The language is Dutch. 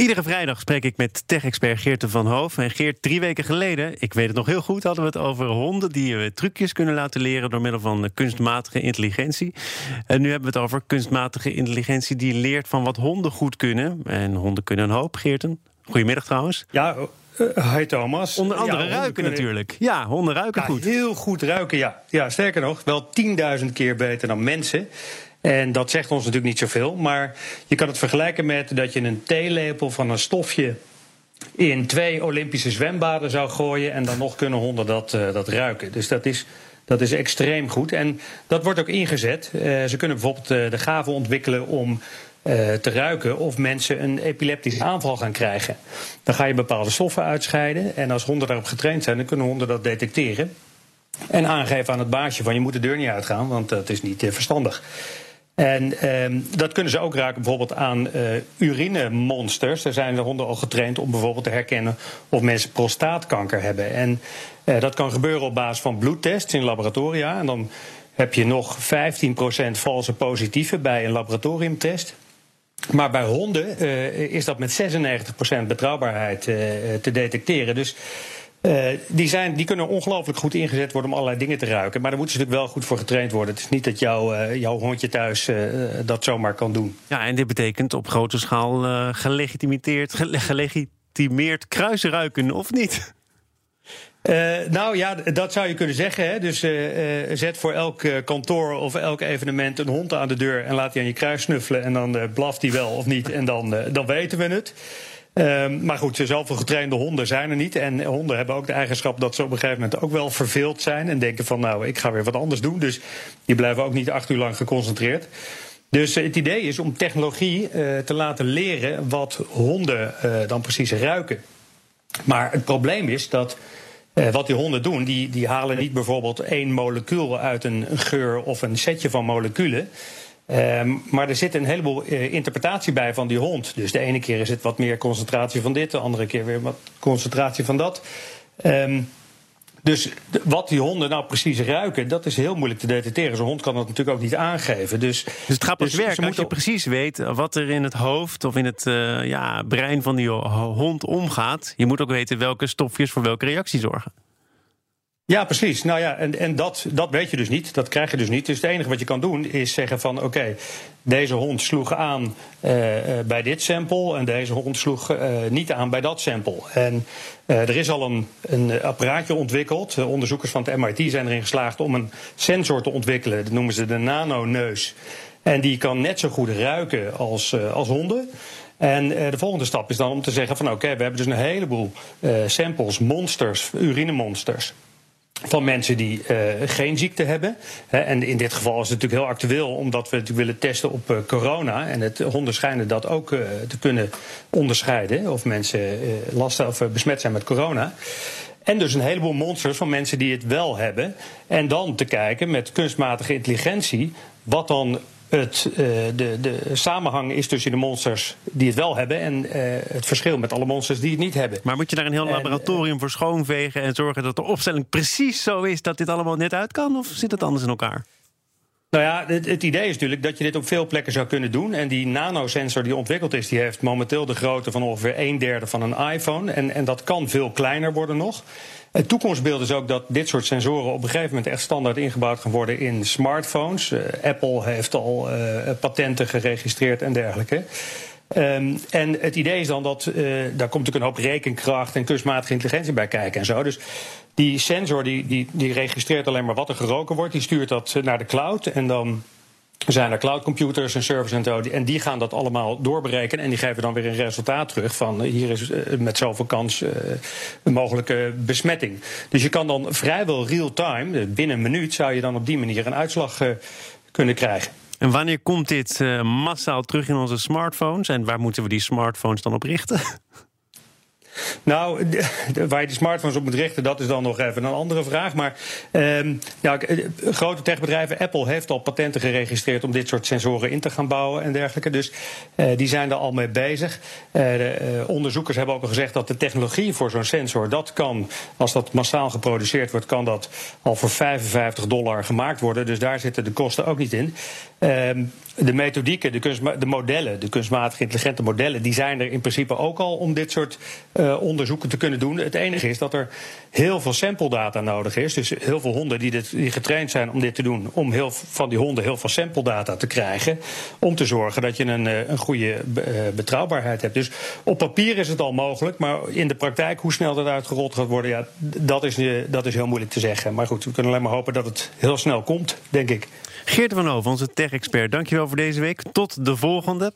Iedere vrijdag spreek ik met tech-expert Geert van Hoof. En Geert, drie weken geleden, ik weet het nog heel goed, hadden we het over honden die we trucjes kunnen laten leren door middel van kunstmatige intelligentie. En nu hebben we het over kunstmatige intelligentie die leert van wat honden goed kunnen. En honden kunnen een hoop, Geerten. Goedemiddag trouwens. Ja, uh, hi Thomas. Onder andere ruiken natuurlijk. Ja, honden ruiken ja, goed. Heel goed ruiken, ja. Ja, sterker nog, wel 10.000 keer beter dan mensen. En dat zegt ons natuurlijk niet zoveel. Maar je kan het vergelijken met dat je een theelepel van een stofje in twee Olympische zwembaden zou gooien. En dan nog kunnen honden dat, uh, dat ruiken. Dus dat is, dat is extreem goed. En dat wordt ook ingezet. Uh, ze kunnen bijvoorbeeld uh, de gave ontwikkelen om. te ruiken of mensen een epileptische aanval gaan krijgen. Dan ga je bepaalde stoffen uitscheiden. En als honden daarop getraind zijn, dan kunnen honden dat detecteren. En aangeven aan het baasje van je moet de deur niet uitgaan, want dat is niet verstandig. En um, dat kunnen ze ook raken bijvoorbeeld aan uh, urinemonsters. Daar zijn de honden al getraind om bijvoorbeeld te herkennen of mensen prostaatkanker hebben. En uh, dat kan gebeuren op basis van bloedtests in laboratoria. En dan heb je nog 15% valse positieven bij een laboratoriumtest. Maar bij honden uh, is dat met 96% betrouwbaarheid te detecteren. Dus uh, die, zijn, die kunnen ongelooflijk goed ingezet worden om allerlei dingen te ruiken. Maar daar moeten ze natuurlijk wel goed voor getraind worden. Het is niet dat jou, uh, jouw hondje thuis uh, dat zomaar kan doen. Ja, en dit betekent op grote schaal gelegitimeerd, gelegitimeerd kruisen ruiken, of niet? Uh, nou ja, dat zou je kunnen zeggen. Hè? Dus uh, uh, zet voor elk kantoor of elk evenement een hond aan de deur en laat die aan je kruis snuffelen. En dan blaft die wel of niet. En dan, dan weten we het. Um, maar goed, zoveel getrainde honden zijn er niet. En honden hebben ook de eigenschap dat ze op een gegeven moment ook wel verveeld zijn. En denken van nou, ik ga weer wat anders doen. Dus die blijven ook niet acht uur lang geconcentreerd. Dus het idee is om technologie uh, te laten leren wat honden uh, dan precies ruiken. Maar het probleem is dat wat die honden doen, die, die halen niet bijvoorbeeld één molecuul uit een geur of een setje van moleculen. Um, maar er zit een heleboel uh, interpretatie bij van die hond. Dus de ene keer is het wat meer concentratie van dit, de andere keer weer wat concentratie van dat. Um, dus de, wat die honden nou precies ruiken, dat is heel moeilijk te detecteren. Zo'n hond kan dat natuurlijk ook niet aangeven. Dus, dus het gaat pas dus werken als je precies weet wat er in het hoofd of in het uh, ja, brein van die hond omgaat. Je moet ook weten welke stofjes voor welke reactie zorgen. Ja, precies. Nou ja, en, en dat, dat weet je dus niet. Dat krijg je dus niet. Dus het enige wat je kan doen is zeggen van... oké, deze hond sloeg aan uh, uh, bij dit sample... en deze hond sloeg uh, niet aan bij dat sample. En er is al een, een apparaatje ontwikkeld. onderzoekers van het MIT zijn erin geslaagd om een sensor te ontwikkelen. Dat noemen ze de nanoneus. En die kan net zo goed ruiken als, als honden... En de volgende stap is dan om te zeggen van oké, we hebben dus een heleboel samples, monsters, urinemonsters van mensen die uh, geen ziekte hebben. en in dit geval is het natuurlijk heel actueel, omdat we natuurlijk willen testen op uh, corona. En het honden dat ook uh, te kunnen onderscheiden of mensen last of besmet zijn met corona. En dus een heleboel monsters van mensen die het wel hebben. En dan te kijken met kunstmatige intelligentie wat dan het, uh, de, de samenhang is tussen de monsters die het wel hebben en uh, het verschil met alle monsters die het niet hebben. Maar moet je daar een heel en, laboratorium voor schoonvegen en zorgen dat de opstelling precies zo is dat dit allemaal net uit kan? Of zit het anders in elkaar? Nou ja, het, idee is natuurlijk dat je dit op veel plekken zou kunnen doen. En die nanosensor die ontwikkeld is, die heeft momenteel de grootte van ongeveer een derde van een iPhone. En, en dat kan veel kleiner worden nog. Het toekomstbeeld is ook dat dit soort sensoren op een gegeven moment echt standaard ingebouwd gaan worden in smartphones. Uh, Apple heeft al uh, patenten geregistreerd en dergelijke. Um, en het idee is dan dat uh, daar komt natuurlijk een hoop rekenkracht en kunstmatige intelligentie bij kijken en zo. Dus die sensor die, die, die registreert alleen maar wat er geroken wordt. Die stuurt dat naar de cloud en dan zijn er cloudcomputers en servers en zo. En die gaan dat allemaal doorberekenen. En die geven dan weer een resultaat terug van hier is met zoveel kans een mogelijke besmetting. Dus je kan dan vrijwel real-time, binnen een minuut, zou je dan op die manier een uitslag kunnen krijgen. En wanneer komt dit massaal terug in onze smartphones? En waar moeten we die smartphones dan op richten? Nou, waar je die smartphones op moet richten, dat is dan nog even een andere vraag. Maar um, ja, grote techbedrijven, Apple heeft al patenten geregistreerd om dit soort sensoren in te gaan bouwen en dergelijke. Dus uh, die zijn er al mee bezig. Uh, onderzoekers hebben ook al gezegd dat de technologie voor zo'n sensor, dat kan, als dat massaal geproduceerd wordt, kan dat al voor 55 dollar gemaakt worden. Dus daar zitten de kosten ook niet in. Um, de methodieken, de, de modellen, de kunstmatige intelligente modellen, die zijn er in principe ook al om dit soort eh, onderzoeken te kunnen doen. Het enige is dat er heel veel sample data nodig is. Dus heel veel honden die, dit, die getraind zijn om dit te doen, om heel, van die honden heel veel sample data te krijgen. Om te zorgen dat je een, eh, een goede eh, betrouwbaarheid hebt. Dus op papier is het al mogelijk, maar in de praktijk, hoe snel dat uitgerold gaat worden, ja, dat is, dat is heel moeilijk te zeggen. Maar goed, we kunnen alleen maar hopen dat het heel snel komt, denk ik. Geert van Hoven, onze tech-expert, dankjewel voor deze week. Tot de volgende.